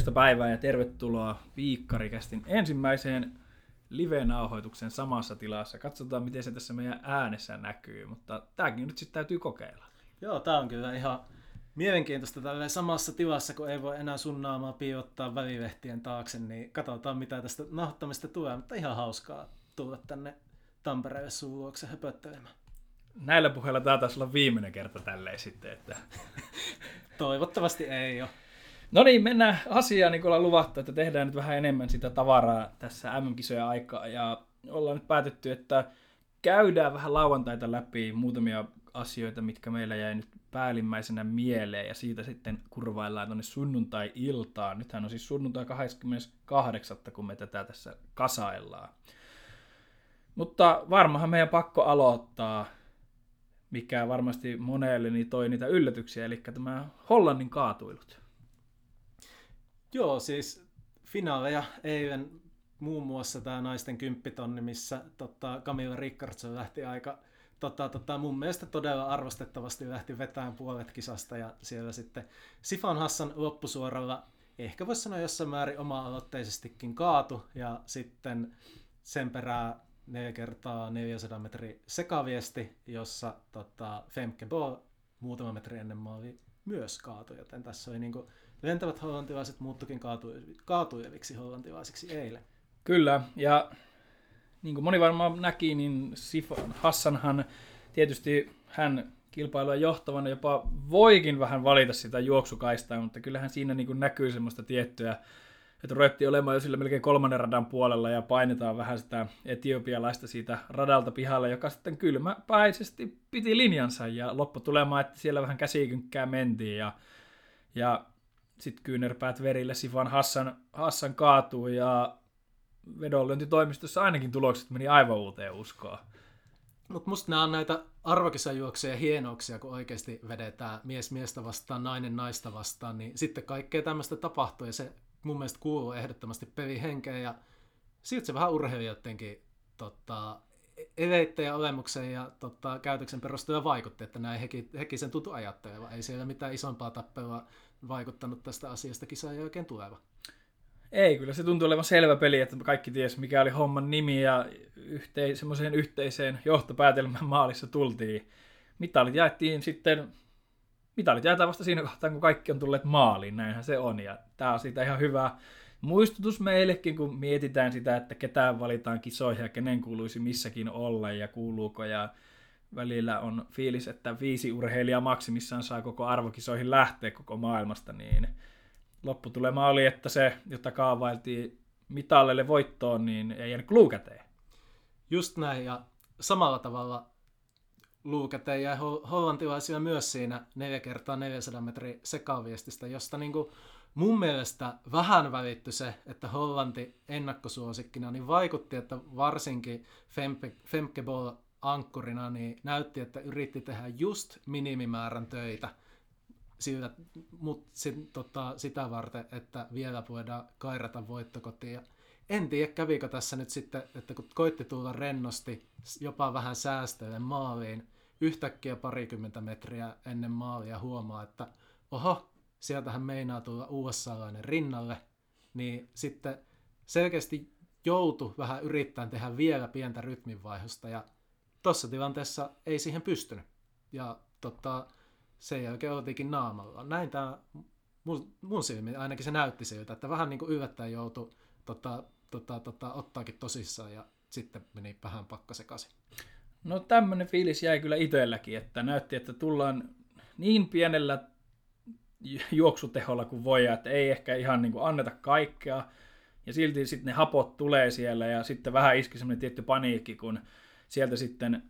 Morjesta päivää ja tervetuloa Viikkarikästin ensimmäiseen live-nauhoituksen samassa tilassa. Katsotaan, miten se tässä meidän äänessä näkyy, mutta tämäkin nyt sitten täytyy kokeilla. Joo, tämä on kyllä ihan mielenkiintoista tällä samassa tilassa, kun ei voi enää sun naamaa piilottaa välilehtien taakse, niin katsotaan mitä tästä nauhoittamista tulee, mutta ihan hauskaa tulla tänne Tampereelle sun luokse höpöttelemään. Näillä puheilla tämä taisi olla viimeinen kerta tälleen sitten, että... Toivottavasti ei ole. No niin, mennään asiaan, niin kuin ollaan luvattu, että tehdään nyt vähän enemmän sitä tavaraa tässä MM-kisojen aikaa. Ja ollaan nyt päätetty, että käydään vähän lauantaita läpi muutamia asioita, mitkä meillä jäi nyt päällimmäisenä mieleen, ja siitä sitten kurvaillaan tuonne sunnuntai-iltaan. Nythän on siis sunnuntai 28. kun me tätä tässä kasaillaan. Mutta varmahan meidän pakko aloittaa, mikä varmasti monelle niin toi niitä yllätyksiä, eli tämä Hollannin kaatuilut. Joo, siis finaaleja eilen muun muassa tämä naisten kymppitonni, missä tota, Camilla Rickardson lähti aika tota, tota, mun mielestä todella arvostettavasti lähti vetämään puolet kisasta ja siellä sitten Sifan Hassan loppusuoralla ehkä voisi sanoa jossain määrin oma-aloitteisestikin kaatu ja sitten sen perää neljä kertaa 400 metri sekaviesti, jossa tota, Femke Ball muutama metri ennen maali myös kaatui, joten tässä oli niinku lentävät hollantilaiset muuttukin kaatuileviksi hollantilaisiksi eilen. Kyllä, ja niin kuin moni varmaan näki, niin Sifan Hassanhan tietysti hän kilpailua johtavana jopa voikin vähän valita sitä juoksukaistaa, mutta kyllähän siinä niin kuin näkyy semmoista tiettyä, että ruvettiin olemaan jo sillä melkein kolmannen radan puolella ja painetaan vähän sitä etiopialaista siitä radalta pihalle, joka sitten kylmäpäisesti piti linjansa ja loppu tulemaan, että siellä vähän käsikynkkää mentiin ja, ja sitten kyynärpäät verille Sifan Hassan, Hassan kaatuu ja vedonlyöntitoimistossa ainakin tulokset meni aivan uuteen uskoon. Mutta musta nämä on näitä arvokisajuoksuja hienouksia, kun oikeasti vedetään mies miestä vastaan, nainen naista vastaan, niin sitten kaikkea tämmöistä tapahtuu ja se mun mielestä kuuluu ehdottomasti pelihenkeen ja siltä se vähän urheilijoidenkin tota, eleitten ja olemuksen ja tota, käytöksen perusteella vaikutti, että näin heki, heki sen tutu ajatteleva. Ei siellä mitään isompaa tappelua vaikuttanut tästä asiasta kisaan oikein tuleva. Ei, kyllä se tuntuu olevan selvä peli, että kaikki ties mikä oli homman nimi ja yhtei, semmoiseen yhteiseen johtopäätelmän maalissa tultiin. Mitalit jaettiin sitten, mitalit jaetaan vasta siinä kohtaa, kun kaikki on tulleet maaliin, näinhän se on. Ja tämä on siitä ihan hyvä muistutus meillekin, kun mietitään sitä, että ketään valitaan kisoihin ja kenen kuuluisi missäkin olla ja kuuluuko. Ja välillä on fiilis, että viisi urheilijaa maksimissaan saa koko arvokisoihin lähteä koko maailmasta, niin lopputulema oli, että se, jota kaavailtiin mitallelle voittoon, niin ei jäänyt luukäteen. Just näin, ja samalla tavalla luukäteen ja hollantilaisia myös siinä 4 kertaa 400 metrin sekaviestistä, josta niin kuin mun mielestä vähän välittyi se, että Hollanti ennakkosuosikkina niin vaikutti, että varsinkin Femke, Femke Ball ankkurina niin näytti, että yritti tehdä just minimimäärän töitä – sillä, mut sit, tota, sitä varten, että vielä voidaan kairata voittokotiin. en tiedä, kävikö tässä nyt sitten, että kun koitti tulla rennosti, jopa vähän säästöille maaliin, yhtäkkiä parikymmentä metriä ennen maalia huomaa, että oho, sieltähän meinaa tulla USA-lainen rinnalle, niin sitten selkeästi joutu vähän yrittämään tehdä vielä pientä rytminvaihosta, ja tuossa tilanteessa ei siihen pystynyt. Ja tota, sen jälkeen oltiinkin naamalla. Näin tämä mun, mun silmin ainakin se näytti siltä, että vähän niin kuin yllättäen joutui tota, tota, tota, ottaakin tosissaan ja sitten meni vähän pakka sekaisin. No tämmöinen fiilis jäi kyllä itselläkin, että näytti, että tullaan niin pienellä juoksuteholla kuin voi, että ei ehkä ihan niin kuin anneta kaikkea. Ja silti sitten ne hapot tulee siellä ja sitten vähän iski semmoinen tietty paniikki, kun sieltä sitten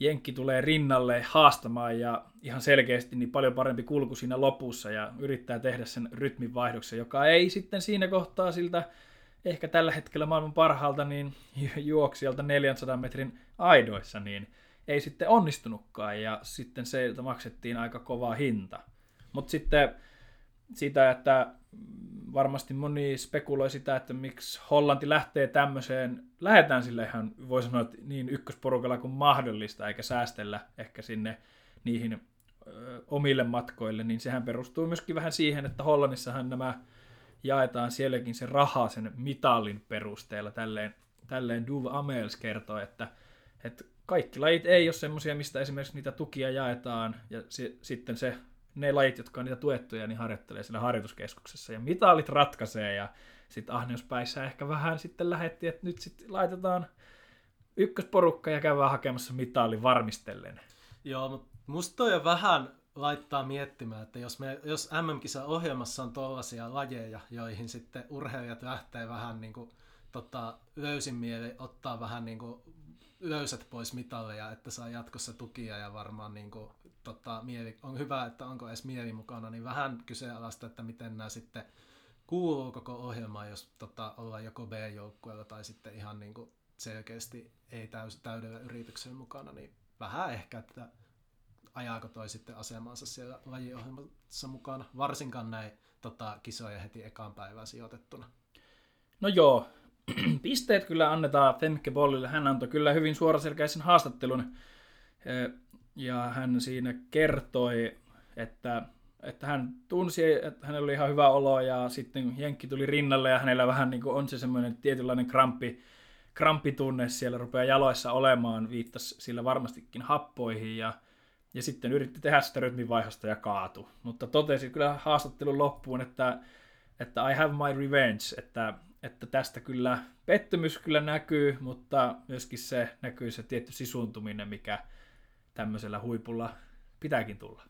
Jenkki tulee rinnalle haastamaan ja ihan selkeästi niin paljon parempi kulku siinä lopussa ja yrittää tehdä sen rytmin vaihdoksen, joka ei sitten siinä kohtaa siltä ehkä tällä hetkellä maailman parhaalta niin juoksijalta 400 metrin aidoissa, niin ei sitten onnistunutkaan ja sitten se maksettiin aika kovaa hinta. Mutta sitten sitä, että varmasti moni spekuloi sitä, että miksi Hollanti lähtee tämmöiseen, lähdetään sille ihan, voi sanoa, että niin ykkösporukalla kuin mahdollista, eikä säästellä ehkä sinne niihin ö, omille matkoille, niin sehän perustuu myöskin vähän siihen, että Hollannissahan nämä jaetaan sielläkin se raha sen mitallin perusteella. Tälleen, tälleen Duv Amels kertoo, että, että kaikki lajit ei ole semmoisia, mistä esimerkiksi niitä tukia jaetaan, ja se, sitten se, ne lajit, jotka on niitä tuettuja, niin harjoittelee siellä harjoituskeskuksessa, ja mitallit ratkaisee, ja sitten ahneuspäissä ehkä vähän sitten lähetti, että nyt sitten laitetaan ykkösporukka ja käydään hakemassa mitallin varmistellen. Joo, mutta musta toi on vähän laittaa miettimään, että jos, me, jos MM-kisa ohjelmassa on tollaisia lajeja, joihin sitten urheilijat lähtee vähän niin kuin, tota, löysin mieli ottaa vähän niin kuin, löysät pois mitalleja, että saa jatkossa tukia ja varmaan niin kuin, tota, mieli, on hyvä, että onko edes mieli mukana, niin vähän kyseenalaista, että miten nämä sitten kuuluu koko ohjelmaan, jos tota, ollaan joko B-joukkueella tai sitten ihan niin kuin selkeästi ei täys, täydellä yrityksellä mukana, niin vähän ehkä, että ajaako toi sitten asemansa siellä lajiohjelmassa mukana, varsinkaan näin tota, kisoja heti ekaan päivään sijoitettuna. No joo, pisteet kyllä annetaan Femke Bollille. Hän antoi kyllä hyvin suoraselkäisen haastattelun ja hän siinä kertoi, että, että hän tunsi, että hänellä oli ihan hyvä olo ja sitten Jenkki tuli rinnalle ja hänellä vähän niin kuin on se semmoinen tietynlainen kramppi, kramppitunne siellä rupeaa jaloissa olemaan, viittasi sillä varmastikin happoihin ja, ja sitten yritti tehdä sitä rytminvaihosta ja kaatu. Mutta totesi kyllä haastattelun loppuun, että, että I have my revenge, että, että tästä kyllä pettymys kyllä näkyy, mutta myöskin se näkyy se tietty sisuntuminen, mikä tämmöisellä huipulla pitääkin tulla.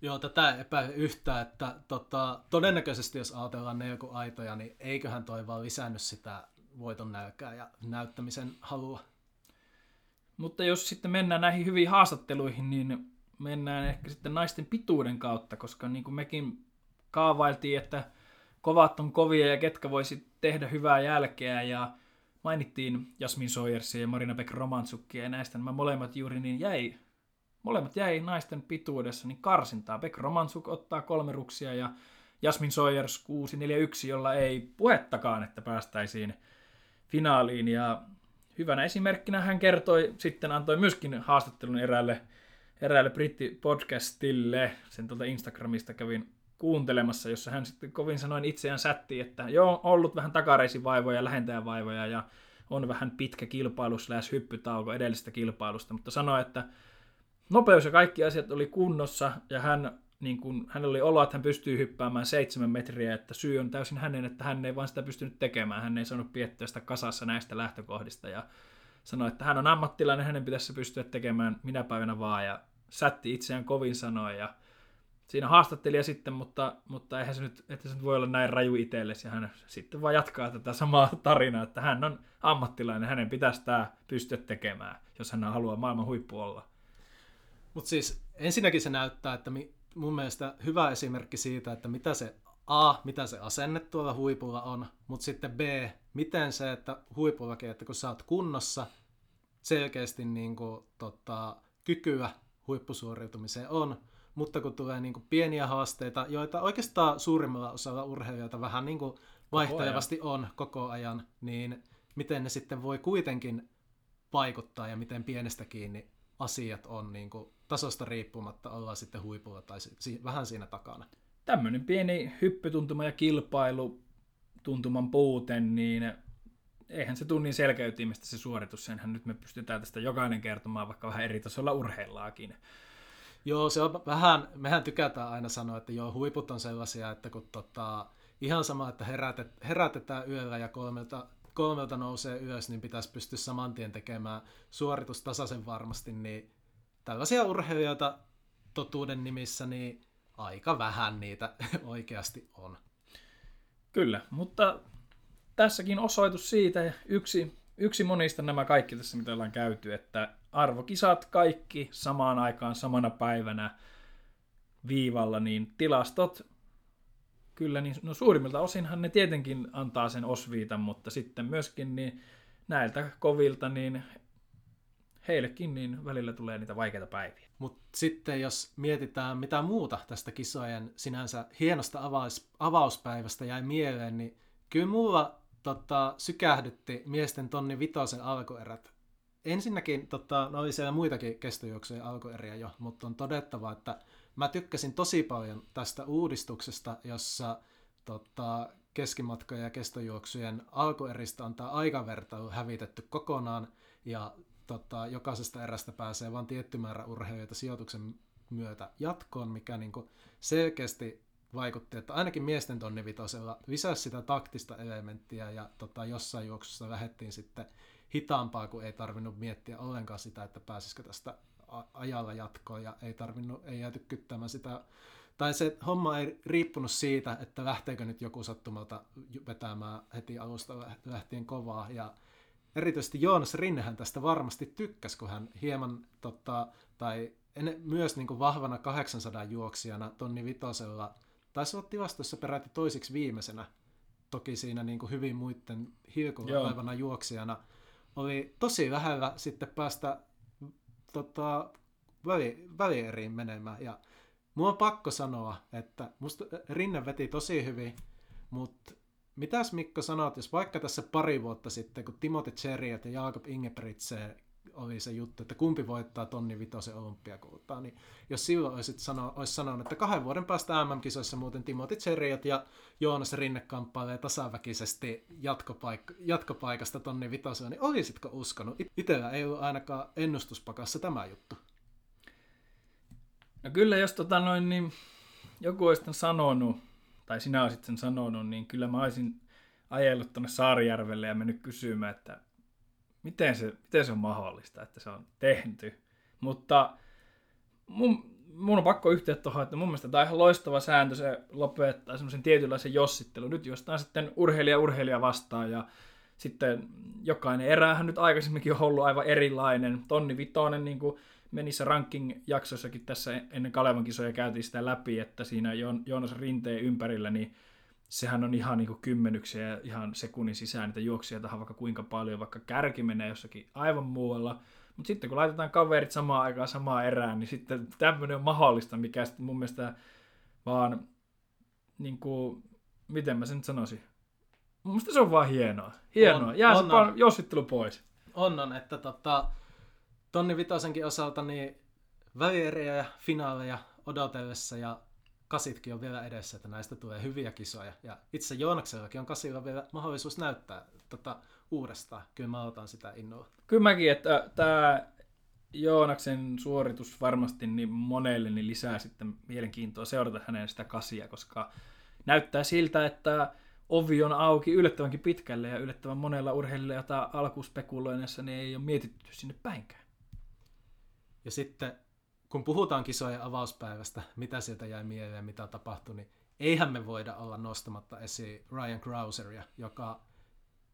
Joo, tätä epäile yhtä, että tota, todennäköisesti jos ajatellaan ne joku aitoja, niin eiköhän toi vaan lisännyt sitä voiton nälkää ja näyttämisen halua. Mutta jos sitten mennään näihin hyviin haastatteluihin, niin mennään ehkä sitten naisten pituuden kautta, koska niin kuin mekin kaavailtiin, että kovat on kovia ja ketkä voisi tehdä hyvää jälkeä ja mainittiin Jasmin Sawyersia ja Marina Beck Romansukkia ja näistä nämä molemmat juuri niin jäi, molemmat jäi naisten pituudessa niin karsintaa. Beck Romansuk ottaa kolme ruksia ja Jasmin Sawyers 641, jolla ei puhettakaan, että päästäisiin finaaliin ja hyvänä esimerkkinä hän kertoi, sitten antoi myöskin haastattelun eräälle, eräälle brittipodcastille, sen tuolta Instagramista kävin kuuntelemassa, jossa hän sitten kovin sanoin itseään sätti, että joo, ollut vähän takareisivaivoja, lähentäjävaivoja ja on vähän pitkä kilpailu slash hyppytauko edellisestä kilpailusta, mutta sanoi, että nopeus ja kaikki asiat oli kunnossa ja hän niin kuin, hänellä oli olo, että hän pystyy hyppäämään seitsemän metriä, että syy on täysin hänen, että hän ei vaan sitä pystynyt tekemään. Hän ei saanut piettyä sitä kasassa näistä lähtökohdista ja sanoi, että hän on ammattilainen, hänen pitäisi pystyä tekemään minä päivänä vaan ja sätti itseään kovin sanoen ja siinä haastattelija sitten, mutta, mutta eihän se nyt, että se nyt voi olla näin raju itsellesi ja hän sitten vaan jatkaa tätä samaa tarinaa, että hän on ammattilainen, hänen pitäisi tämä pystyä tekemään, jos hän haluaa maailman huippu olla. Mutta siis ensinnäkin se näyttää, että mi- mun mielestä hyvä esimerkki siitä, että mitä se A, mitä se asenne tuolla huipulla on, mutta sitten B, miten se, että huipullakin, että kun sä oot kunnossa, selkeästi niin kuin, tota, kykyä huippusuoriutumiseen on, mutta kun tulee niin kuin pieniä haasteita, joita oikeastaan suurimmalla osalla urheilijoita vähän niin kuin vaihtelevasti on koko ajan, niin miten ne sitten voi kuitenkin vaikuttaa ja miten pienestä kiinni asiat on niin kuin tasosta riippumatta, ollaan sitten huipulla tai si- vähän siinä takana. Tämmöinen pieni hyppytuntuma ja kilpailu tuntuman puute, niin eihän se tunnin selkeytimistä se suoritus, senhän nyt me pystytään tästä jokainen kertomaan, vaikka vähän eri tasolla urheillaakin. Joo, se on vähän, mehän tykätään aina sanoa, että joo, huiput on sellaisia, että kun tota, ihan sama, että herätet, herätetään yöllä ja kolmelta, kolmelta nousee ylös, niin pitäisi pystyä saman tien tekemään suoritus tasaisen varmasti, niin tällaisia urheilijoita totuuden nimissä, niin aika vähän niitä oikeasti on. Kyllä, mutta tässäkin osoitus siitä, yksi, yksi monista nämä kaikki tässä, mitä ollaan käyty, että arvokisat kaikki samaan aikaan samana päivänä viivalla, niin tilastot kyllä, niin no suurimmilta osinhan ne tietenkin antaa sen osviitan, mutta sitten myöskin niin näiltä kovilta, niin heillekin niin välillä tulee niitä vaikeita päiviä. Mutta sitten jos mietitään mitä muuta tästä kisojen sinänsä hienosta avaus, avauspäivästä jäi mieleen, niin kyllä mulla tota, sykähdytti miesten tonni vitosen alkuerät. Ensinnäkin tota, no oli siellä muitakin kestojuoksujen alkueriä jo, mutta on todettava, että mä tykkäsin tosi paljon tästä uudistuksesta, jossa tota, keskimatkojen ja kestojuoksujen alkueristä on tämä aikavertailu hävitetty kokonaan ja tota, jokaisesta erästä pääsee vain tietty määrä urheilijoita sijoituksen myötä jatkoon, mikä niin kuin selkeästi vaikutti, että ainakin miesten tonnivitosella lisäsi sitä taktista elementtiä ja tota, jossain juoksussa lähdettiin sitten hitaampaa, kun ei tarvinnut miettiä ollenkaan sitä, että pääsisikö tästä ajalla jatkoon ja ei tarvinnut, ei jääty kyttämään sitä. Tai se homma ei riippunut siitä, että lähteekö nyt joku sattumalta vetämään heti alusta lähtien kovaa. Ja erityisesti Joonas Rinnehän tästä varmasti tykkäsi, kun hän hieman, tota, tai en, myös niin kuin vahvana 800 juoksijana tonni vitosella, taisi olla tilastossa peräti toisiksi viimeisenä, toki siinä niin kuin hyvin muiden hilkulla juoksijana, oli tosi lähellä sitten päästä tota, väli, välieriin menemään. Ja Mua on pakko sanoa, että musta Rinne veti tosi hyvin, mutta mitäs Mikko sanot, jos vaikka tässä pari vuotta sitten, kun Timothy Cherriet ja Jakob Ingebrigtsen oli se juttu, että kumpi voittaa tonni vitosen olympiakultaa, niin jos silloin olisit sano, olisi sanonut, että kahden vuoden päästä MM-kisoissa muuten Timothy Cherriet ja Joonas Rinne kamppailee tasaväkisesti jatkopaik- jatkopaikasta tonni vitoseen, niin olisitko uskonut? Itellä ei ollut ainakaan ennustuspakassa tämä juttu. No kyllä, jos tota noin, niin joku olisi sanonut, tai sinä olisit sen sanonut, niin kyllä mä olisin ajellut tuonne Saarijärvelle ja mennyt kysymään, että miten se, miten se on mahdollista, että se on tehty. Mutta mun, mun on pakko yhtyä tuohon, että mun mielestä tämä on ihan loistava sääntö, se lopettaa semmoisen tietynlaisen jossittelun. Nyt jostain sitten urheilija urheilija vastaan ja sitten jokainen erähän nyt aikaisemminkin on ollut aivan erilainen. Tonni Vitoinen, niin kuin menissä ranking-jaksossakin tässä ennen Kalevan kisoja käytiin sitä läpi, että siinä Joonas Rinteen ympärillä, niin sehän on ihan niin kymmenyksiä ja ihan sekunnin sisään niitä juoksia tähän vaikka kuinka paljon, vaikka kärki menee jossakin aivan muualla. Mutta sitten kun laitetaan kaverit samaan aikaan samaan erään, niin sitten tämmöinen on mahdollista, mikä sitten mun mielestä vaan, niin kuin, miten mä sen nyt sanoisin, mun mielestä se on vaan hienoa. Hienoa. On, Jää on, se on. jossittelu pois. On, on että tota, Tonni Vitosenkin osalta niin välieriä ja finaaleja odotellessa ja kasitkin on vielä edessä, että näistä tulee hyviä kisoja. Ja itse Joonaksellakin on kasilla vielä mahdollisuus näyttää tota uudestaan. Kyllä mä otan sitä innolla. Kyllä mäkin, että tämä Joonaksen suoritus varmasti niin monelle niin lisää sitten mielenkiintoa seurata hänen sitä kasia, koska näyttää siltä, että ovi on auki yllättävänkin pitkälle ja yllättävän monella urheilijalla, alkuspekuloinnissa niin ei ole mietitty sinne päinkään. Ja sitten kun puhutaan kisojen avauspäivästä, mitä sieltä jäi mieleen, mitä tapahtui, niin eihän me voida olla nostamatta esiin Ryan Krauseria, joka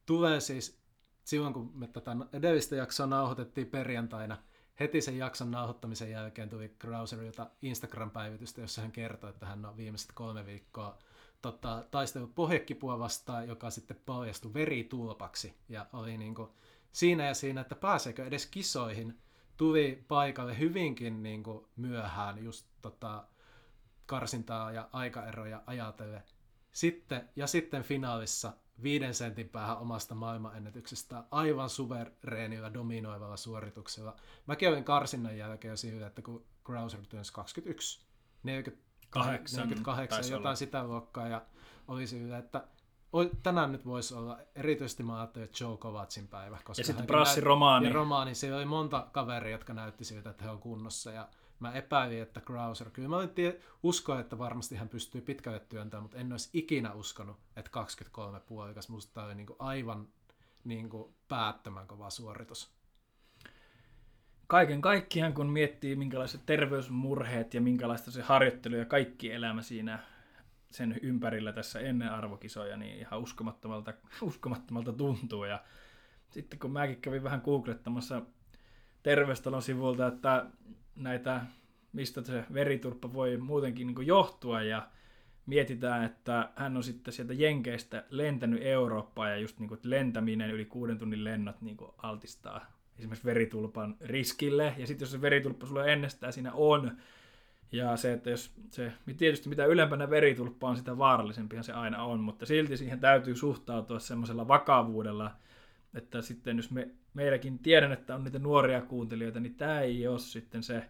tulee siis silloin, kun me tätä edellistä jaksoa nauhoitettiin perjantaina, heti sen jakson nauhoittamisen jälkeen tuli Krauserilta Instagram-päivitystä, jossa hän kertoi, että hän on viimeiset kolme viikkoa tota, taistellut pohjekipua vastaan, joka sitten paljastui veritulpaksi. Ja oli niin kuin siinä ja siinä, että pääseekö edes kisoihin – tuli paikalle hyvinkin niin kuin myöhään just tota, karsintaa ja aikaeroja ajatellen. Sitten, ja sitten finaalissa viiden sentin päähän omasta maailmanennätyksestä aivan suvereenilla dominoivalla suorituksella. Mä kävin karsinnan jälkeen jo sillä, että kun Krauser työnsi 21, 48, 48 jotain olla. sitä luokkaa, ja oli sillä, että tänään nyt voisi olla, erityisesti mä ajattelin, että Joe Kovacin päivä. Koska ja sitten Brassi Romaani. Ja Romaani, siellä oli monta kaveria, jotka näytti siltä, että he on kunnossa. Ja mä epäilin, että Krauser, kyllä mä tie, uskoin, että varmasti hän pystyy pitkälle työntämään, mutta en olisi ikinä uskonut, että 23 puolikas. Musta tämä oli niin kuin aivan niin kuin päättömän kova suoritus. Kaiken kaikkiaan, kun miettii minkälaiset terveysmurheet ja minkälaista se harjoittelu ja kaikki elämä siinä sen ympärillä tässä ennen arvokisoja, niin ihan uskomattomalta, uskomattomalta tuntuu. Ja sitten kun mäkin kävin vähän googlettamassa terveystalon sivulta, että näitä, mistä se veriturppa voi muutenkin niin johtua, ja mietitään, että hän on sitten sieltä Jenkeistä lentänyt Eurooppaan, ja just niin kuin, lentäminen yli kuuden tunnin lennot niin kuin altistaa esimerkiksi veritulpan riskille, ja sitten jos se veritulppa sulla ennestään siinä on, ja se, että jos se, tietysti mitä ylempänä veritulppa on, sitä vaarallisempia se aina on, mutta silti siihen täytyy suhtautua semmoisella vakavuudella, että sitten jos me, meilläkin tiedän, että on niitä nuoria kuuntelijoita, niin tämä ei ole sitten se,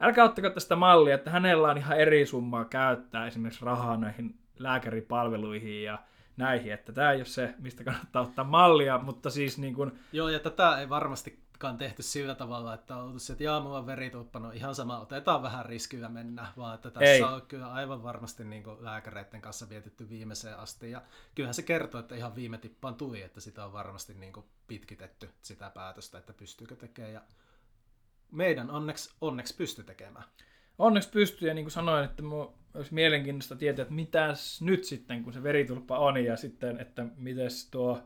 älkää ottako tästä mallia, että hänellä on ihan eri summaa käyttää esimerkiksi rahaa näihin lääkäripalveluihin ja näihin, että tämä ei ole se, mistä kannattaa ottaa mallia, mutta siis niin kuin... Joo, ja tätä ei varmastikaan tehty sillä tavalla, että on ollut se, että jaa, mulla on veritulppa, no ihan sama, otetaan vähän riskiä mennä, vaan että tässä Ei. on kyllä aivan varmasti niin kuin lääkäreiden kanssa vietetty viimeiseen asti, ja kyllähän se kertoo, että ihan viime tippaan tuli, että sitä on varmasti niin kuin pitkitetty sitä päätöstä, että pystyykö tekemään, ja meidän onneksi, onneksi pysty tekemään. Onneksi pystyy, ja niin kuin sanoin, että mua olisi mielenkiintoista tietää, että mitäs nyt sitten, kun se veritulppa on, ja sitten, että miten tuo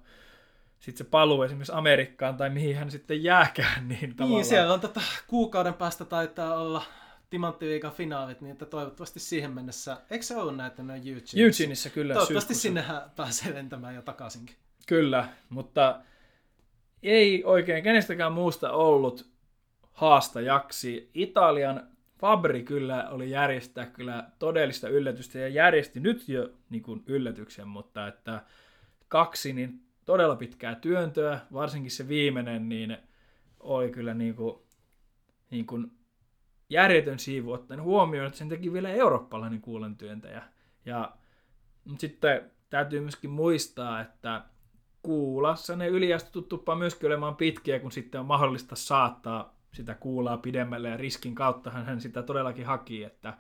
sitten se paluu esimerkiksi Amerikkaan, tai mihin hän sitten jääkään, niin tavallaan... Niin, siellä on tota, kuukauden päästä taitaa olla Timanttiliigan finaalit, niin että toivottavasti siihen mennessä, eikö se ollut näitä ne Eugene? Eugeneissa kyllä. Toivottavasti syyskuussa. sinnehän pääsee lentämään jo takaisinkin. Kyllä, mutta ei oikein kenestäkään muusta ollut haastajaksi. Italian Fabri kyllä oli järjestää kyllä todellista yllätystä ja järjesti nyt jo niin kuin yllätyksen, mutta että kaksi niin todella pitkää työntöä, varsinkin se viimeinen, niin oli kyllä niin kuin, niin kuin järjetön siivu ottaen huomioon, että sen teki vielä eurooppalainen kuulentyöntäjä. Ja mutta sitten täytyy myöskin muistaa, että kuulassa ne yliastutut tuppaa myöskin olemaan pitkiä, kun sitten on mahdollista saattaa sitä kuulaa pidemmälle ja riskin kauttahan hän sitä todellakin haki, että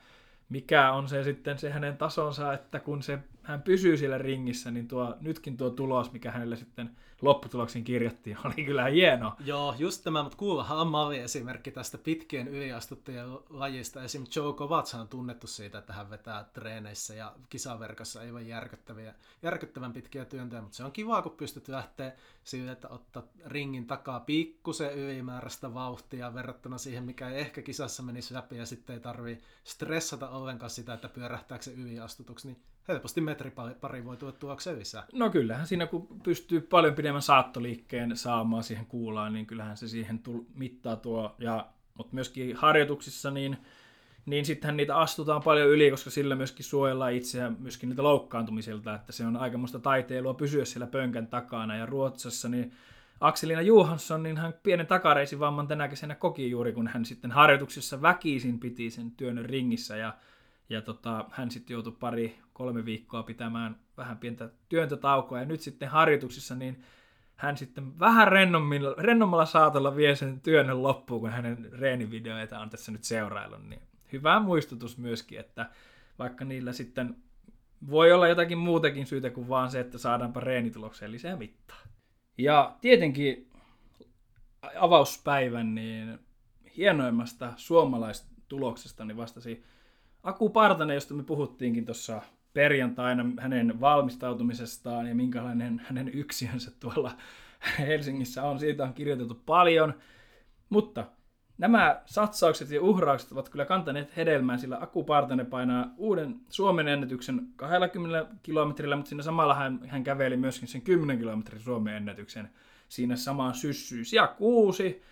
mikä on se sitten se hänen tasonsa, että kun se, hän pysyy siellä ringissä, niin tuo, nytkin tuo tulos, mikä hänelle sitten lopputuloksen kirjattiin, oli kyllä hieno. Joo, just tämä, mutta kuullahan on malliesimerkki tästä pitkien yliastuttajien lajista. Esim. Joe Kovacs on tunnettu siitä, että hän vetää treeneissä ja kisaverkossa aivan järkyttäviä, järkyttävän pitkiä työntöjä, mutta se on kiva, kun pystyt lähteä siitä, että ottaa ringin takaa pikkusen ylimääräistä vauhtia verrattuna siihen, mikä ei ehkä kisassa menisi läpi ja sitten ei tarvii stressata ollenkaan sitä, että pyörähtääkö se yliastutuksi, niin helposti metri pari- voi tulokseen lisää. No kyllähän siinä, kun pystyy paljon pidemmän saattoliikkeen saamaan siihen kuulaan, niin kyllähän se siihen tul- mittaa tuo. Ja, mutta myöskin harjoituksissa, niin, niin sittenhän niitä astutaan paljon yli, koska sillä myöskin suojellaan itseä myöskin niitä loukkaantumisilta, että se on aikamoista taiteilua pysyä siellä pönkän takana. Ja Ruotsassa, niin Akselina Johansson, niin hän pienen takareisivamman tänä kesänä koki juuri, kun hän sitten harjoituksissa väkisin piti sen työn ringissä ja ja tota, hän sitten joutui pari, kolme viikkoa pitämään vähän pientä työntötaukoa. Ja nyt sitten harjoituksissa niin hän sitten vähän rennommalla saatolla vie sen työn loppuun, kun hänen reenivideoita on tässä nyt seuraillut. Niin hyvä muistutus myöskin, että vaikka niillä sitten voi olla jotakin muutakin syytä kuin vaan se, että saadaanpa reenitulokseen lisää mittaa. Ja tietenkin avauspäivän niin hienoimmasta suomalaistuloksesta niin vastasi Aku Partanen, josta me puhuttiinkin tuossa perjantaina hänen valmistautumisestaan ja minkälainen hänen yksiönsä tuolla Helsingissä on. Siitä on kirjoitettu paljon, mutta nämä satsaukset ja uhraukset ovat kyllä kantaneet hedelmää, sillä Aku Partanen painaa uuden Suomen ennätyksen 20 kilometrillä, mutta siinä samalla hän, hän käveli myöskin sen 10 kilometrin Suomen ennätyksen siinä samaan syssyyn. Ja kuusi,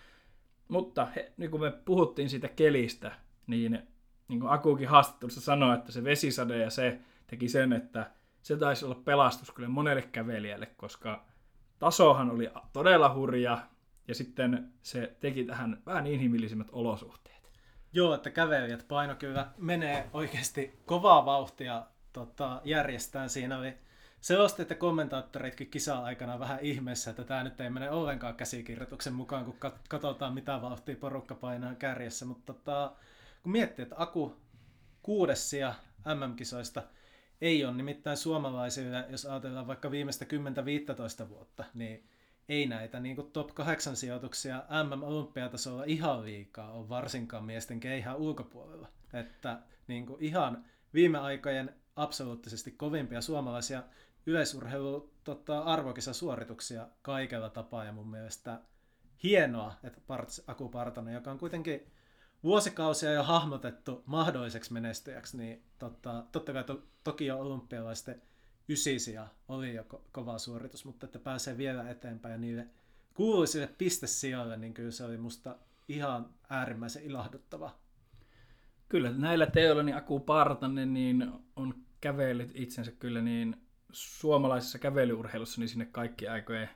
mutta he, niin kuin me puhuttiin siitä kelistä, niin niin kuin Akukin haastattelussa sanoi, että se vesisade ja se teki sen, että se taisi olla pelastus kyllä monelle kävelijälle, koska tasohan oli todella hurja ja sitten se teki tähän vähän inhimillisimmät olosuhteet. Joo, että kävelijät paino kyllä menee oikeasti kovaa vauhtia tota, järjestään. Siinä oli selostajat ja kommentaattoritkin kisa-aikana vähän ihmeessä, että tämä nyt ei mene ollenkaan käsikirjoituksen mukaan, kun kat- katsotaan mitä vauhtia porukka painaa kärjessä. Mutta tota, kun miettii, että Aku kuudes sija MM-kisoista ei ole nimittäin suomalaisille, jos ajatellaan vaikka viimeistä 10-15 vuotta, niin ei näitä niin kuin top 8 sijoituksia MM-olympiatasolla ihan liikaa on varsinkaan miesten keihän ulkopuolella. Että niin kuin ihan viime aikojen absoluuttisesti kovimpia suomalaisia yleisurheilu tota, arvokisasuorituksia kaikella tapaa ja mun mielestä hienoa, että Parts, Aku Partanen, joka on kuitenkin vuosikausia jo hahmotettu mahdolliseksi menestyjäksi, niin totta, totta kai to, Tokio olympialaisten ysisiä oli jo ko- kova suoritus, mutta että pääsee vielä eteenpäin ja niille kuuluisille pistesijoille, niin kyllä se oli musta ihan äärimmäisen ilahduttava. Kyllä näillä teoilla niin Aku Partanen niin on kävellyt itsensä kyllä niin suomalaisessa kävelyurheilussa niin sinne kaikki aikojen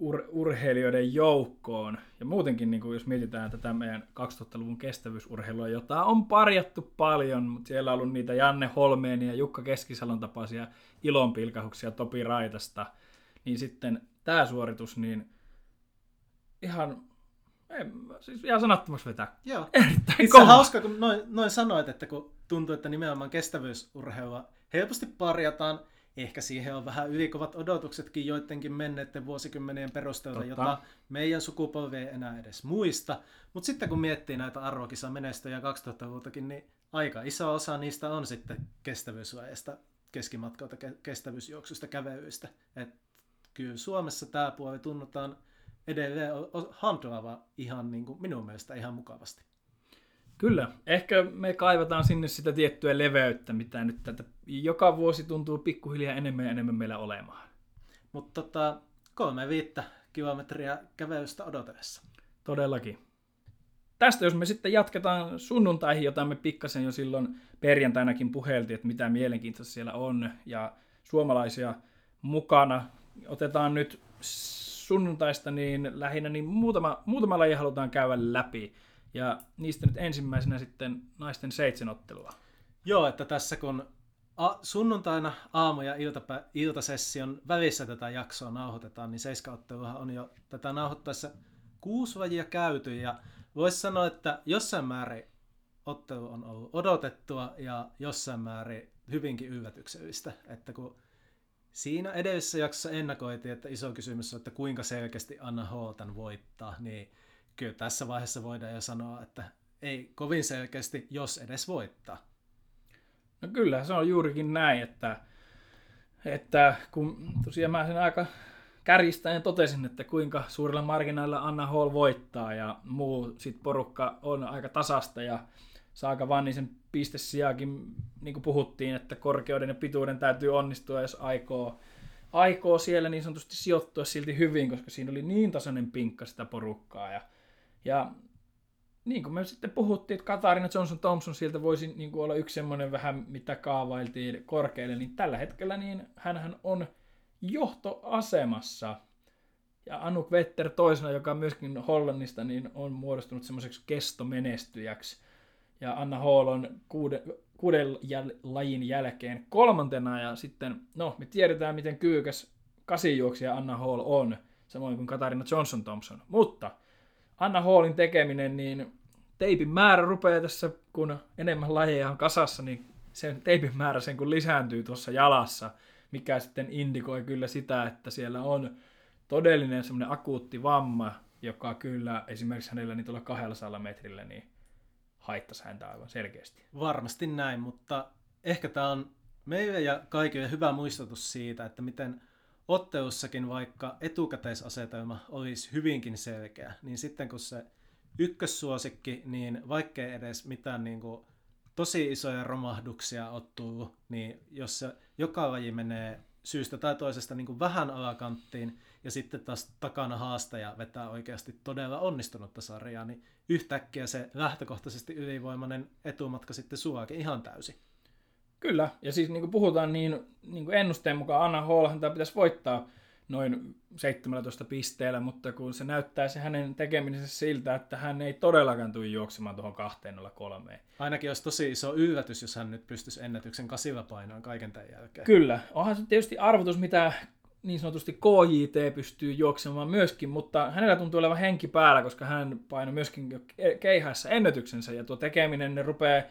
ur- urheilijoiden joukkoon. Ja muutenkin, niin kuin jos mietitään tätä meidän 2000-luvun kestävyysurheilua, jota on parjattu paljon, mutta siellä on ollut niitä Janne Holmeen ja Jukka Keskisalon tapaisia ilonpilkahuksia Topi Raitasta, niin sitten tämä suoritus, niin ihan, ei, siis ihan sanattomaksi vetää. Joo. Erittäin Itse hauska, kun noin, noin sanoit, että kun tuntuu, että nimenomaan kestävyysurheilua helposti parjataan, ehkä siihen on vähän ylikovat odotuksetkin joidenkin menneiden vuosikymmenien perusteella, Totta. jota meidän sukupolvi ei enää edes muista. Mutta sitten kun miettii näitä arvokisa menestyjä 2000-luvultakin, niin aika iso osa niistä on sitten kestävyyslajeista, keskimatkalta, ke- kestävyysjuoksusta, kävelyistä. Et kyllä Suomessa tämä puoli tunnutaan edelleen handlaava ihan niin kuin minun mielestä ihan mukavasti. Kyllä, ehkä me kaivataan sinne sitä tiettyä leveyttä, mitä nyt tätä joka vuosi tuntuu pikkuhiljaa enemmän ja enemmän meillä olemaan. Mutta tota, kolme viittä kilometriä kävelystä odotellessa. Todellakin. Tästä jos me sitten jatketaan sunnuntaihin, jota me pikkasen jo silloin perjantainakin puheltiin, että mitä mielenkiintoista siellä on ja suomalaisia mukana. Otetaan nyt sunnuntaista niin lähinnä niin muutama, muutama laji halutaan käydä läpi. Ja niistä nyt ensimmäisenä sitten naisten seitsemänottelua. Joo, että tässä kun a- sunnuntaina aamu- ja iltapä- iltasession välissä tätä jaksoa nauhoitetaan, niin seiskaotteluhan on jo tätä nauhoittaessa kuusi lajia käyty. Ja voisi sanoa, että jossain määrin ottelu on ollut odotettua ja jossain määrin hyvinkin yllätyksellistä. Että kun siinä edellisessä jaksossa ennakoitiin, että iso kysymys on, että kuinka selkeästi Anna H. tämän voittaa, niin kyllä tässä vaiheessa voidaan jo sanoa, että ei kovin selkeästi, jos edes voittaa. No kyllä, se on juurikin näin, että, että kun tosiaan mä sen aika kärjistäen totesin, että kuinka suurella marginaalilla Anna Hall voittaa ja muu sit porukka on aika tasasta ja Saaka Vannisen pistesijaakin, niin kuin puhuttiin, että korkeuden ja pituuden täytyy onnistua, jos aikoo, aikoo siellä niin sanotusti sijoittua silti hyvin, koska siinä oli niin tasainen pinkka sitä porukkaa. Ja, ja niin kuin me sitten puhuttiin, että Katarina Johnson Thompson sieltä voisi niin kuin olla yksi semmoinen vähän, mitä kaavailtiin korkealle, niin tällä hetkellä niin hän on johtoasemassa. Ja Anuk Vetter toisena, joka myöskin Hollannista, niin on muodostunut semmoiseksi kestomenestyjäksi. Ja Anna Hall on kuuden, kuuden jäl- lajin jälkeen kolmantena, ja sitten, no, me tiedetään, miten kyykäs kasijuoksija Anna Hall on, samoin kuin Katarina Johnson Thompson. Mutta Anna Hallin tekeminen, niin teipin määrä rupeaa tässä, kun enemmän lajeja on kasassa, niin sen teipin määrä sen kun lisääntyy tuossa jalassa, mikä sitten indikoi kyllä sitä, että siellä on todellinen semmoinen akuutti vamma, joka kyllä esimerkiksi hänellä niin tuolla 200 metrillä niin haittaisi häntä aivan selkeästi. Varmasti näin, mutta ehkä tämä on meille ja kaikille hyvä muistutus siitä, että miten ottelussakin vaikka etukäteisasetelma olisi hyvinkin selkeä, niin sitten kun se ykkössuosikki, niin vaikkei edes mitään niin kuin tosi isoja romahduksia ole tullut, niin jos se joka laji menee syystä tai toisesta niin kuin vähän alakanttiin, ja sitten taas takana haastaja vetää oikeasti todella onnistunutta sarjaa, niin yhtäkkiä se lähtökohtaisesti ylivoimainen etumatka sitten suoakin ihan täysin. Kyllä, ja siis niin kuin puhutaan, niin, niin kuin ennusteen mukaan Anna Hallhan tämä pitäisi voittaa noin 17 pisteellä, mutta kun se näyttää se hänen tekemisensä siltä, että hän ei todellakaan tule juoksemaan tuohon 203. Ainakin olisi tosi iso yllätys, jos hän nyt pystyisi ennätyksen kasilla painoon kaiken tämän jälkeen. Kyllä, onhan se tietysti arvotus, mitä niin sanotusti KJT pystyy juoksemaan myöskin, mutta hänellä tuntuu olevan henki päällä, koska hän painoi myöskin keihässä ennätyksensä, ja tuo tekeminen ne rupeaa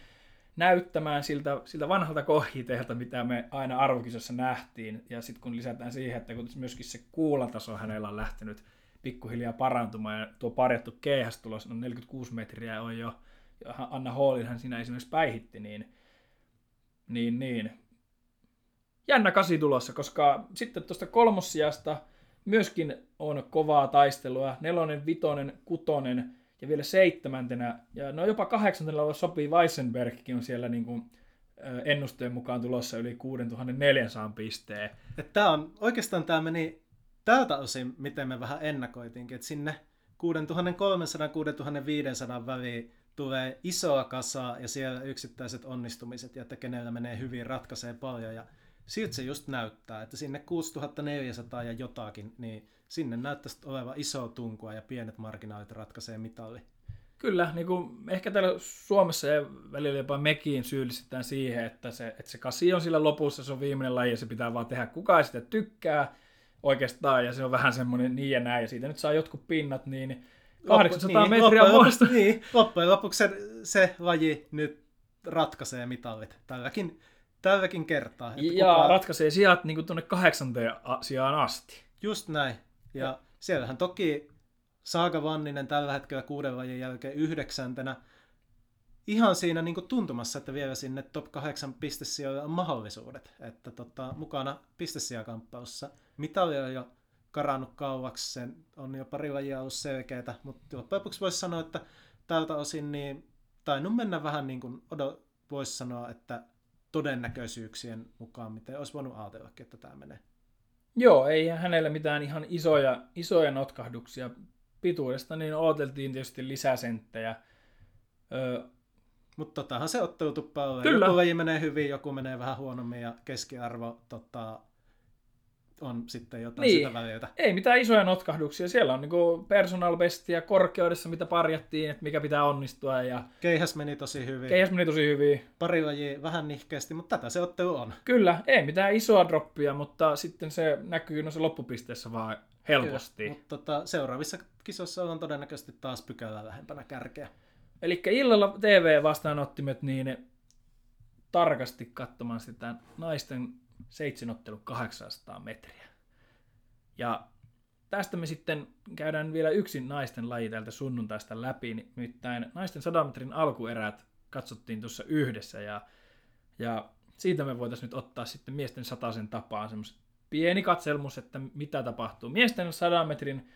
näyttämään siltä, siltä vanhalta KJTltä, mitä me aina arvokisassa nähtiin, ja sitten kun lisätään siihen, että kun myöskin se kuulataso hänellä on lähtenyt pikkuhiljaa parantumaan, ja tuo parjattu keihästulos on 46 metriä on jo, Anna Hallin hän siinä esimerkiksi päihitti, niin, niin, niin. Jännä kasi tulossa, koska sitten tuosta kolmossijasta myöskin on kovaa taistelua. Nelonen, vitonen, kutonen ja vielä seitsemäntenä. Ja no jopa kahdeksantena sopii Weissenbergkin on siellä niin kuin ennusteen mukaan tulossa yli 6400 pisteen. Tämä on, oikeastaan tämä meni tältä osin, miten me vähän ennakoitiinkin, että sinne 6300-6500 väliin tulee isoa kasaa ja siellä yksittäiset onnistumiset ja että kenellä menee hyvin ratkaisee paljon. Ja siltä se just näyttää, että sinne 6400 ja jotakin, niin sinne näyttäisi olevan iso tunkua ja pienet marginaalit ratkaisee mitalli. Kyllä, niin kuin ehkä täällä Suomessa ja välillä jopa mekin syyllistetään siihen, että se, että se kasi on sillä lopussa, se on viimeinen laji ja se pitää vaan tehdä. Kuka ei sitä tykkää oikeastaan ja se on vähän semmoinen niin ja näin ja siitä nyt saa jotkut pinnat, niin 800 Loppu, metriä loppujen muodosta. lopuksi, niin, loppujen lopuksi se, se laji nyt ratkaisee mitallit tälläkin, tälläkin kertaa. Että Ja kuka- ratkaisee sijat niin tuonne kahdeksanteen sijaan asti. Just näin. Ja siellähän toki Saaga Vanninen tällä hetkellä kuuden lajin jälkeen yhdeksäntenä ihan siinä niin kuin tuntumassa, että vielä sinne top 8 pistesijoille on mahdollisuudet. Että tota, mukana pistesijakamppaussa. Mitali on jo karannut kauaksi, sen on jo pari lajia ollut selkeätä, mutta loppujen lopuksi voisi sanoa, että tältä osin niin tainnut mennä vähän niin kuin odot, voisi sanoa, että todennäköisyyksien mukaan, miten olisi voinut ajatellakin, että tämä menee. Joo, ei hänellä mitään ihan isoja, isoja notkahduksia pituudesta, niin odoteltiin tietysti lisäsenttejä. Öö, Mutta totahan se ottelutuppa on. Kyllä. Joku laji menee hyvin, joku menee vähän huonommin ja keskiarvo tota, on sitten jotain Niin. sitä väliltä. ei mitään isoja notkahduksia. Siellä on niinku personal bestia korkeudessa, mitä parjattiin, että mikä pitää onnistua. Ja Keihäs meni tosi hyvin. keihäs meni tosi hyvin. Pari lajia vähän nihkeästi, mutta tätä se ottelu on. Kyllä, ei mitään isoa droppia, mutta sitten se näkyy noissa loppupisteessä vaan helposti. Mutta tota, seuraavissa kisoissa ollaan todennäköisesti taas pykälää lähempänä kärkeä. Eli illalla TV-vastaanottimet, niin tarkasti katsomaan sitä naisten seitsinottelu 800 metriä. Ja tästä me sitten käydään vielä yksin naisten laji täältä sunnuntaista läpi. Nimittäin naisten 100 metrin alkuerät katsottiin tuossa yhdessä ja, ja siitä me voitaisiin nyt ottaa sitten miesten sataisen tapaan semmoisen pieni katselmus, että mitä tapahtuu. Miesten 100 metrin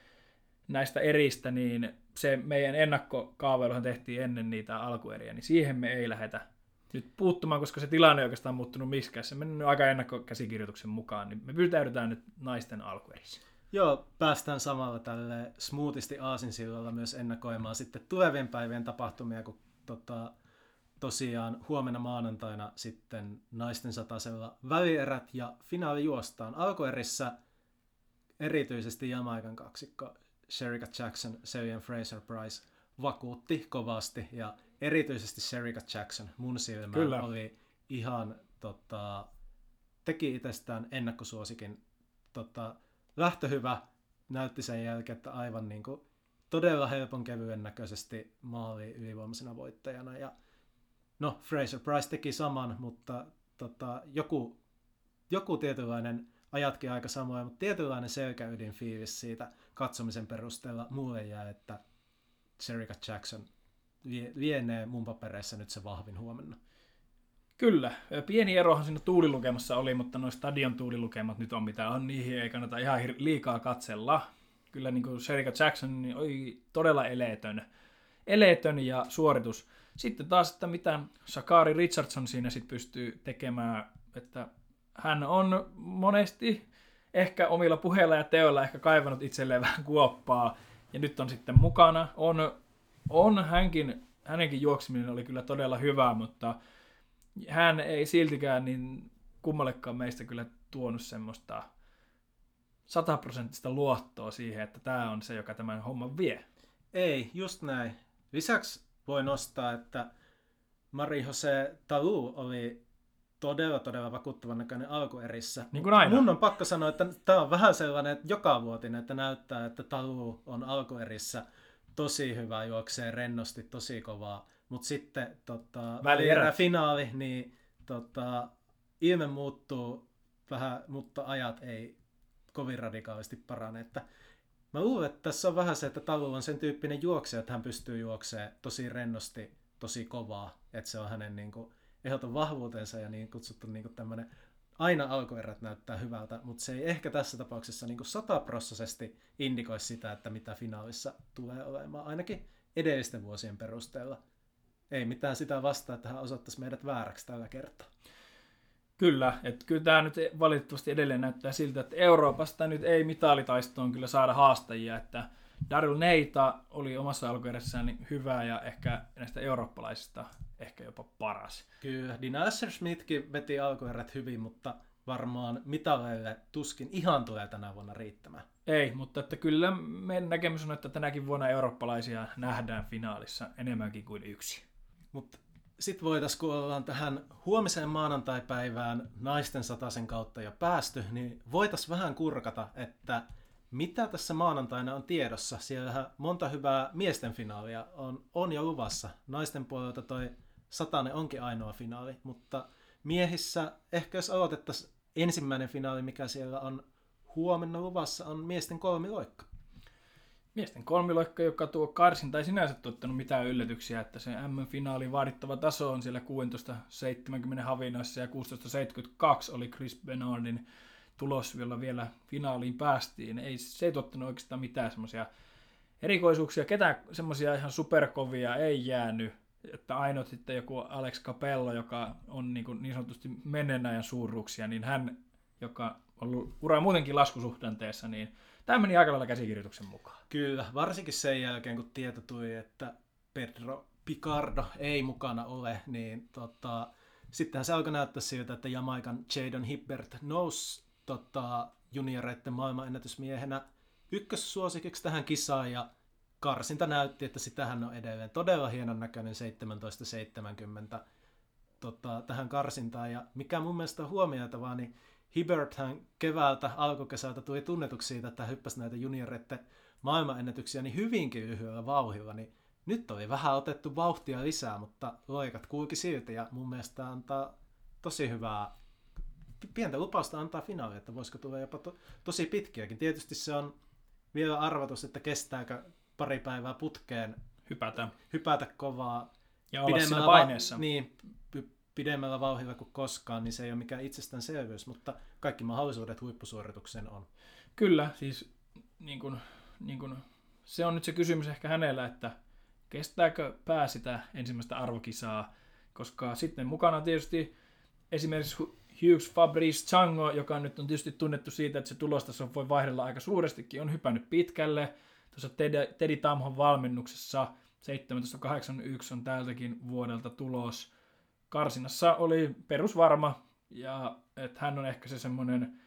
näistä eristä, niin se meidän ennakkokaavailuhan tehtiin ennen niitä alkueriä, niin siihen me ei lähdetä nyt puuttumaan, koska se tilanne ei oikeastaan muuttunut miskään. Se mennyt aika ennakkokäsikirjoituksen mukaan, niin me pytäydytään nyt naisten alkuerissä. Joo, päästään samalla tälle smoothisti aasinsillalla myös ennakoimaan sitten tulevien päivien tapahtumia, kun tota, tosiaan huomenna maanantaina sitten naisten satasella välierät ja finaali juostaan. Alkuerissä erityisesti Jamaikan kaksikko Sherika Jackson, Serian Fraser Price vakuutti kovasti ja erityisesti Sherika Jackson mun silmään Kyllä. oli ihan tota, teki itsestään ennakkosuosikin tota, lähtö hyvä, näytti sen jälkeen, että aivan niin kuin todella helpon kevyen näköisesti maali ylivoimaisena voittajana. Ja no, Fraser Price teki saman, mutta tota, joku, joku tietynlainen ajatkin aika samoin, mutta tietynlainen selkäydin fiilis siitä katsomisen perusteella mulle jää, että Sherika Jackson vie, lienee mun papereissa nyt se vahvin huomenna. Kyllä, pieni erohan siinä tuulilukemassa oli, mutta nuo stadion tuulilukemat nyt on mitä on, niihin ei kannata ihan liikaa katsella. Kyllä niin kuin Sherika Jackson niin oli todella eleetön, eleetön ja suoritus. Sitten taas, että mitä Shakari Richardson siinä sitten pystyy tekemään, että hän on monesti ehkä omilla puheilla ja teoilla ehkä kaivannut itselleen vähän kuoppaa, ja nyt on sitten mukana. On, on hänkin, hänenkin juokseminen oli kyllä todella hyvä, mutta hän ei siltikään niin kummallekaan meistä kyllä tuonut semmoista sataprosenttista luottoa siihen, että tämä on se, joka tämän homman vie. Ei, just näin. Lisäksi voi nostaa, että Mari Jose Talu oli todella, todella vakuuttavan näköinen alkuerissä. Niin kuin aina. Mun on pakko sanoa, että tämä on vähän sellainen että joka vuotinen, että näyttää, että Talu on alkuerissä tosi hyvä, juoksee rennosti, tosi kovaa. Mutta sitten tota, Välierät. finaali, niin tota, ilme muuttuu vähän, mutta ajat ei kovin radikaalisti parane. Että Mä luulen, että tässä on vähän se, että Talu on sen tyyppinen juoksija, että hän pystyy juoksemaan tosi rennosti, tosi kovaa. Että se on hänen niin kuin, ehdoton vahvuutensa ja niin kutsuttu niin tämmöinen aina alkuerät näyttää hyvältä, mutta se ei ehkä tässä tapauksessa niin sataprossisesti indikoi sitä, että mitä finaalissa tulee olemaan, ainakin edellisten vuosien perusteella. Ei mitään sitä vastaa, että hän osoittaisi meidät vääräksi tällä kertaa. Kyllä, että kyllä tämä nyt valitettavasti edelleen näyttää siltä, että Euroopasta nyt ei mitalitaistoon kyllä saada haastajia, että Daryl Neita oli omassa alkuerässään niin hyvä ja ehkä näistä eurooppalaisista ehkä jopa paras. Kyllä, Dina Smithkin veti alkuerät hyvin, mutta varmaan mitaleille tuskin ihan tulee tänä vuonna riittämään. Ei, mutta että kyllä meidän näkemys on, että tänäkin vuonna eurooppalaisia nähdään finaalissa enemmänkin kuin yksi. Mutta sitten voitaisiin, kun ollaan tähän huomiseen maanantaipäivään naisten sataisen kautta jo päästy, niin voitaisiin vähän kurkata, että mitä tässä maanantaina on tiedossa. Siellähän monta hyvää miesten finaalia on, on jo luvassa. Naisten puolelta toi satainen onkin ainoa finaali, mutta miehissä ehkä jos aloitettaisiin ensimmäinen finaali, mikä siellä on huomenna luvassa, on miesten kolmiloikka. Miesten kolmiloikka, joka tuo karsinta ei sinänsä tuottanut mitään yllätyksiä, että se M-finaalin vaadittava taso on siellä 16.70 havinoissa ja 16.72 oli Chris Bernardin tulos, jolla vielä finaaliin päästiin. Ei, se ei tuottanut oikeastaan mitään semmoisia erikoisuuksia, ketään semmoisia ihan superkovia ei jäänyt. Että ainoa sitten joku Alex Capello, joka on niin, kuin niin sanotusti menneen ajan suuruuksia, niin hän, joka on ollut ura muutenkin laskusuhdanteessa, niin tämä meni aika lailla käsikirjoituksen mukaan. Kyllä, varsinkin sen jälkeen, kun tieto tuli, että Pedro Picardo ei mukana ole, niin tota, sittenhän se alkoi näyttää siltä, että Jamaikan Jadon Hibbert nousi tota, junioreiden maailmanennätysmiehenä ykkössuosikiksi tähän kisaan ja karsinta näytti, että sitähän on edelleen todella hienon näköinen 1770 tota, tähän karsintaan. Ja mikä mun mielestä on huomioitavaa, niin Hibberthän keväältä, alkukesältä tuli tunnetuksi siitä, että hyppäsi näitä junioreiden maailmanennätyksiä niin hyvinkin lyhyellä vauhilla, niin nyt oli vähän otettu vauhtia lisää, mutta loikat kulki silti ja mun mielestä antaa tosi hyvää pientä lupausta antaa finaali, että voisiko tulla jopa to, tosi pitkiäkin. Tietysti se on vielä arvatus, että kestääkö pari päivää putkeen hypätä, hypätä kovaa. Ja olla siinä paineessa. Va- niin, pidemmällä vauhdilla kuin koskaan, niin se ei ole mikään itsestäänselvyys, mutta kaikki mahdollisuudet huippusuorituksen on. Kyllä, siis niin kun, niin kun, se on nyt se kysymys ehkä hänellä, että kestääkö pää sitä ensimmäistä arvokisaa, koska sitten mukana tietysti esimerkiksi Hughes Fabrice Chango, joka nyt on tietysti tunnettu siitä, että se tulostaso voi vaihdella aika suurestikin, on hypännyt pitkälle. Tuossa Teddy, Tamhon valmennuksessa 1781 on tältäkin vuodelta tulos. Karsinassa oli perusvarma, ja että hän on ehkä se semmoinen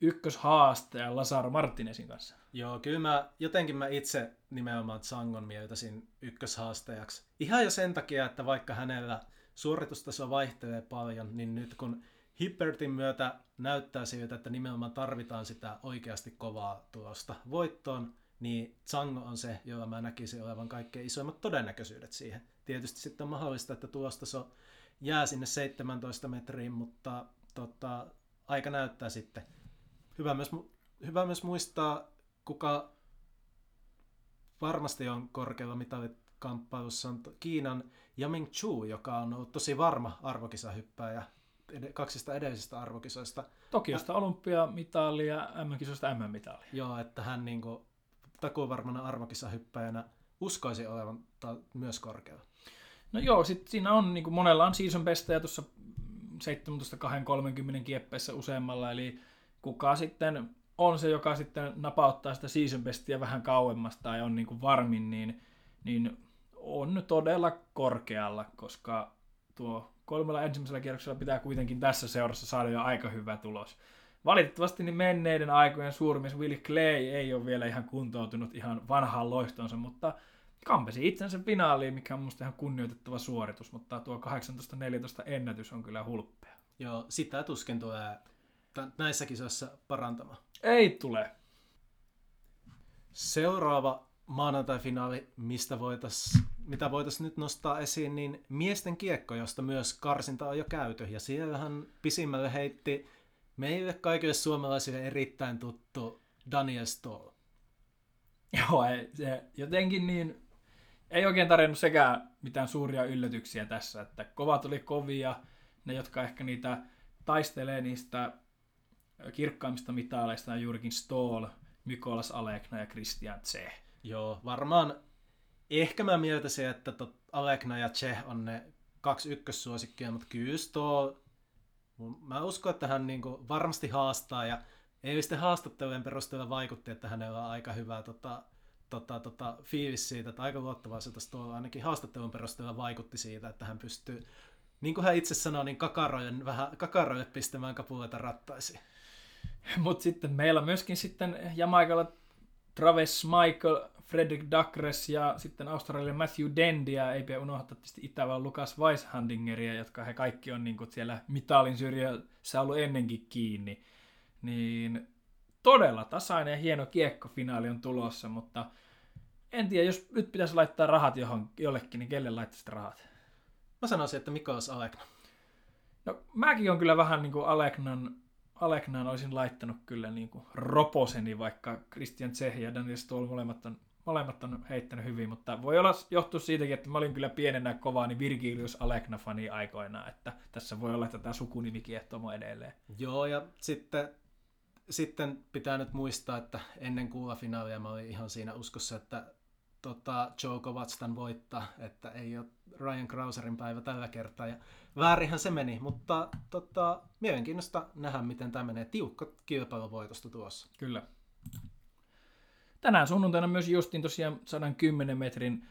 ykköshaastaja Lazaro Martinezin kanssa. Joo, kyllä mä, jotenkin mä itse nimenomaan Sangon mieltäisin ykköshaastajaksi. Ihan jo sen takia, että vaikka hänellä suoritustaso vaihtelee paljon, niin nyt kun Hippertin myötä näyttää siltä, että nimenomaan tarvitaan sitä oikeasti kovaa tulosta voittoon, niin Zango on se, jolla mä näkisin olevan kaikkein isoimmat todennäköisyydet siihen. Tietysti sitten on mahdollista, että tulostaso jää sinne 17 metriin, mutta tota, aika näyttää sitten. Hyvä myös, hyvä myös muistaa, kuka varmasti on korkealla mitalikamppailussa, on Kiinan Yaming Chu, joka on ollut tosi varma arvokisahyppääjä kaksista edellisistä arvokisoista. Tokiosta ja, olympiamitali ja M-kisoista M-mitali. Joo, että hän niin kuin, takuvarmana arvokisahyppäjänä uskoisi olevan ta- myös korkealla. No joo, sit siinä on, niin kuin monella on season bestejä tuossa 17-30 kieppeessä useammalla, eli kuka sitten on se, joka sitten napauttaa sitä season bestia vähän kauemmasta tai on niin kuin varmin, niin, niin on todella korkealla, koska tuo kolmella ensimmäisellä kierroksella pitää kuitenkin tässä seurassa saada jo aika hyvä tulos. Valitettavasti niin menneiden aikojen suurimies Will Clay ei ole vielä ihan kuntoutunut ihan vanhaan loistonsa, mutta kampesi itsensä finaaliin, mikä on musta ihan kunnioitettava suoritus, mutta tuo 18-14 ennätys on kyllä hulppea. Joo, sitä tuskin tulee näissä kisoissa parantamaan. Ei tule. Seuraava maanantai-finaali, mistä voitais, mitä voitaisiin nyt nostaa esiin, niin miesten kiekko, josta myös karsinta on jo käyty. Ja siellähän pisimmälle heitti meille kaikille suomalaisille erittäin tuttu Daniel Stoll. Joo, se jotenkin niin, ei oikein tarjonnut sekään mitään suuria yllätyksiä tässä, että kovat oli kovia, ne jotka ehkä niitä taistelee niistä kirkkaimmista mitaaleista on juurikin Stoll, Mykolas Alekna ja Christian Tse. Joo, varmaan ehkä mä mieltäisin, että tot Alekna ja Che on ne kaksi ykkössuosikkia, mutta kyllä tuo, mä uskon, että hän niinku varmasti haastaa ja sitten haastattelujen perusteella vaikutti, että hänellä on aika hyvä tota, tota, tota, fiilis siitä, että aika luottavaiselta tuolla ainakin haastattelun perusteella vaikutti siitä, että hän pystyy niin kuin hän itse sanoi, niin kakarojen, vähän kakaroille pistämään kapuleita rattaisiin. Mutta sitten meillä myöskin sitten Jamaikalla Travis Michael, Fredrik Dakres ja sitten Australian Matthew Dendia, ei pidä unohtaa tietysti Itävallan Lukas Weishandingeria, jotka he kaikki on niin siellä mitalin syrjässä ollut ennenkin kiinni. Niin todella tasainen ja hieno kiekkofinaali on tulossa, mutta en tiedä, jos nyt pitäisi laittaa rahat johon, jollekin, niin kelle laittaisi rahat? Mä sanoisin, että Mikos Alekna. No mäkin on kyllä vähän niin kuin Aleknan, Aleknan olisin laittanut kyllä niin kuin roposeni, vaikka Christian Tseh ja Daniel Stoll molemmat on, molemmat on heittänyt hyvin, mutta voi olla johtua siitäkin, että mä olin kyllä pienenä kovaa niin Virgilius Alekna-fani aikoinaan, että tässä voi olla, että tämä sukunimi kiehtomo edelleen. Joo, ja sitten, sitten pitää nyt muistaa, että ennen kuulafinaalia mä olin ihan siinä uskossa, että tota, Joe Kovacs tämän voittaa, että ei ole Ryan Krauserin päivä tällä kertaa. Ja väärinhän se meni, mutta tota, mielenkiintoista nähdä, miten tämä menee. Tiukka kilpailuvoitosta tuossa. Kyllä. Tänään sunnuntaina myös justiin tosiaan 110 metrin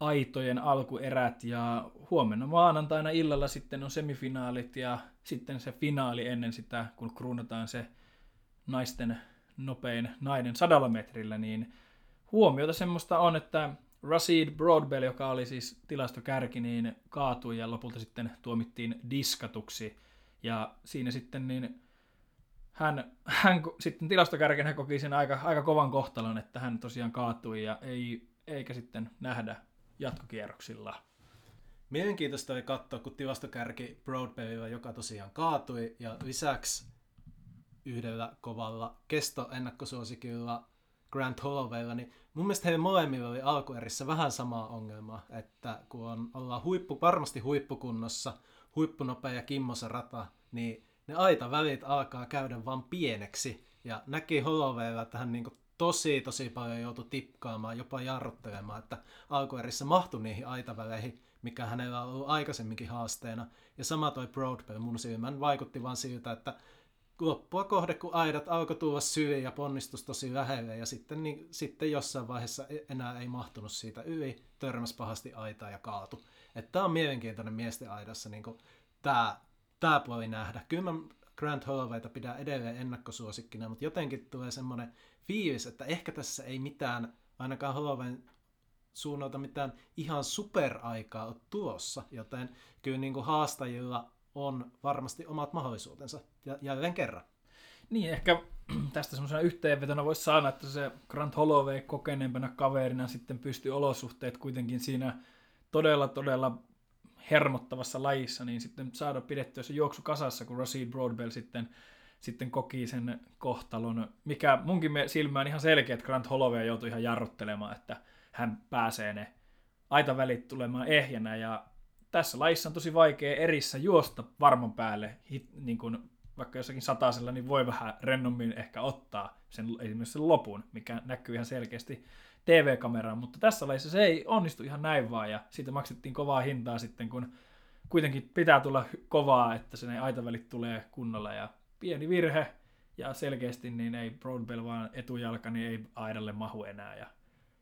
aitojen alkuerät ja huomenna maanantaina illalla sitten on semifinaalit ja sitten se finaali ennen sitä, kun kruunataan se naisten nopein nainen sadalla metrillä, niin huomiota semmoista on, että Rashid Broadbell, joka oli siis tilastokärki, niin kaatui ja lopulta sitten tuomittiin diskatuksi. Ja siinä sitten niin hän, hän sitten tilastokärkenä koki sen aika, aika kovan kohtalon, että hän tosiaan kaatui ja ei, eikä sitten nähdä jatkokierroksilla. Mielenkiintoista oli katsoa, kun tilastokärki Broadbellilla, joka tosiaan kaatui, ja lisäksi yhdellä kovalla kestoennakkosuosikilla Grant Hollowaylla, niin mun mielestä heillä molemmilla oli alkuerissä vähän samaa ongelmaa, että kun on, ollaan huippu, varmasti huippukunnossa, huippunopea ja kimmosa rata, niin ne aitavälit alkaa käydä vaan pieneksi. Ja näki Hollowaylla, että hän niin tosi tosi paljon joutui tippaamaan, jopa jarruttelemaan, että alkuerissä mahtui niihin aitaväleihin, mikä hänellä on ollut aikaisemminkin haasteena. Ja sama toi Broadbell mun silmän vaikutti vaan siltä, että loppua kohde, kun aidat alkoi tulla syliin ja ponnistus tosi lähelle ja sitten, niin, sitten jossain vaiheessa e- enää ei mahtunut siitä yli, törmäs pahasti aitaa ja kaatu. Tämä on mielenkiintoinen miesten aidassa niin tämä tää puoli nähdä. Kyllä mä Grant Hollowayta pidän edelleen ennakkosuosikkina, mutta jotenkin tulee semmoinen fiilis, että ehkä tässä ei mitään, ainakaan Hollowayn suunnalta mitään ihan superaikaa ole tulossa, joten kyllä niin kuin haastajilla on varmasti omat mahdollisuutensa jälleen kerran. Niin, ehkä tästä semmoisena yhteenvetona voisi sanoa, että se Grant Holloway kokeneempana kaverina sitten pystyy olosuhteet kuitenkin siinä todella, todella hermottavassa lajissa, niin sitten saada pidettyä se juoksu kasassa, kun Rashid Broadbell sitten, sitten koki sen kohtalon, mikä munkin silmään ihan selkeä, että Grant Holloway joutui ihan jarruttelemaan, että hän pääsee ne aitavälit tulemaan ehjänä ja tässä lajissa on tosi vaikea erissä juosta varman päälle, hit, niin kuin vaikka jossakin satasella, niin voi vähän rennommin ehkä ottaa sen, esimerkiksi sen lopun, mikä näkyy ihan selkeästi TV-kameraan, mutta tässä lajissa se ei onnistu ihan näin vaan, ja siitä maksettiin kovaa hintaa sitten, kun kuitenkin pitää tulla kovaa, että se ne aitavälit tulee kunnolla, ja pieni virhe, ja selkeästi niin ei Broadbell vaan etujalka, niin ei aidalle mahu enää, ja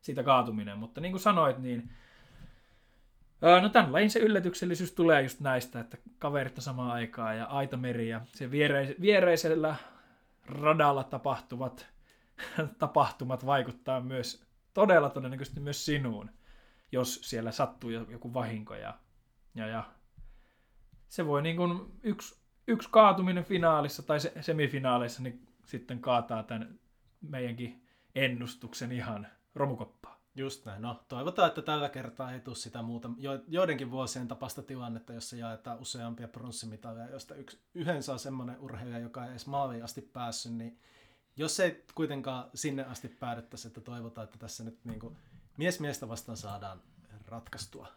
siitä kaatuminen, mutta niin kuin sanoit, niin No tämän lajin se yllätyksellisyys tulee just näistä, että kaverit samaan aikaan ja aitameri ja se viereis- viereisellä radalla tapahtuvat tapahtumat vaikuttaa myös todella todennäköisesti myös sinuun, jos siellä sattuu joku vahinko ja, ja, ja se voi niin kuin yksi, yksi kaatuminen finaalissa tai semifinaaleissa niin sitten kaataa tämän meidänkin ennustuksen ihan romukoppaan. Just näin. No, toivotaan, että tällä kertaa ei tule sitä muuta, jo, joidenkin vuosien tapasta tilannetta, jossa jaetaan useampia pronssimitaleja, josta yksi, yhden saa semmoinen urheilija, joka ei edes maaliin asti päässyt, niin jos ei kuitenkaan sinne asti päädyttäisi, että toivotaan, että tässä nyt niin kuin mies miestä vastaan saadaan ratkaistua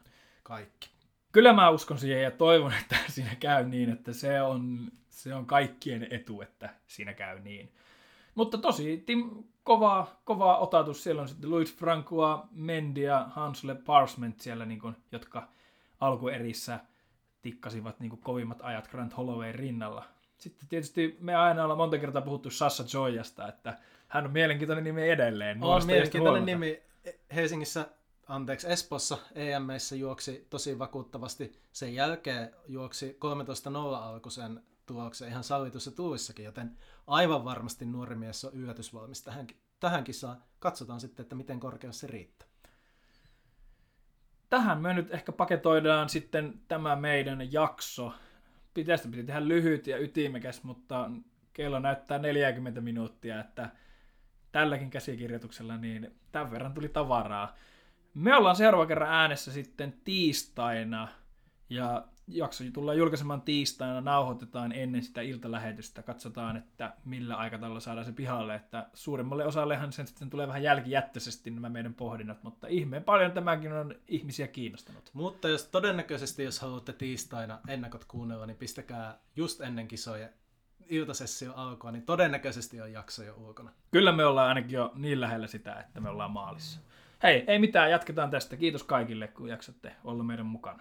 kaikki. Kyllä mä uskon siihen ja toivon, että siinä käy niin, että se on, se on kaikkien etu, että siinä käy niin. Mutta tosi Tim, kova, kova otatus. Siellä on sitten Luis Francoa, Mendy ja Hansle Parsment siellä, niin kuin, jotka alkuerissä tikkasivat niin kuin, kovimmat ajat Grant Holloway rinnalla. Sitten tietysti me aina ollaan monta kertaa puhuttu Sassa Joyasta, että hän on mielenkiintoinen nimi edelleen. On mielenkiintoinen nimi. Helsingissä anteeksi, Espossa EMEissä juoksi tosi vakuuttavasti. Sen jälkeen juoksi 13-0 alkuisen tuloksen ihan sallitussa tuulissakin, joten aivan varmasti nuori mies on yllätysvalmis tähän, tähän kisaan. Katsotaan sitten, että miten korkeus se riittää. Tähän me nyt ehkä paketoidaan sitten tämä meidän jakso. Pitäisi piti tehdä lyhyt ja ytimekäs, mutta kello näyttää 40 minuuttia, että tälläkin käsikirjoituksella niin tämän verran tuli tavaraa. Me ollaan seuraava kerran äänessä sitten tiistaina ja jakso tullaan julkaisemaan tiistaina, nauhoitetaan ennen sitä iltalähetystä, katsotaan, että millä aikataululla saadaan se pihalle, että suurimmalle osallehan sen sitten tulee vähän jälkijättöisesti nämä meidän pohdinnat, mutta ihmeen paljon tämäkin on ihmisiä kiinnostanut. Mutta jos todennäköisesti, jos haluatte tiistaina ennakot kuunnella, niin pistäkää just ennen kisoja iltasessio alkua, niin todennäköisesti on jakso jo ulkona. Kyllä me ollaan ainakin jo niin lähellä sitä, että me ollaan maalissa. Hei, ei mitään, jatketaan tästä. Kiitos kaikille, kun jaksatte olla meidän mukana.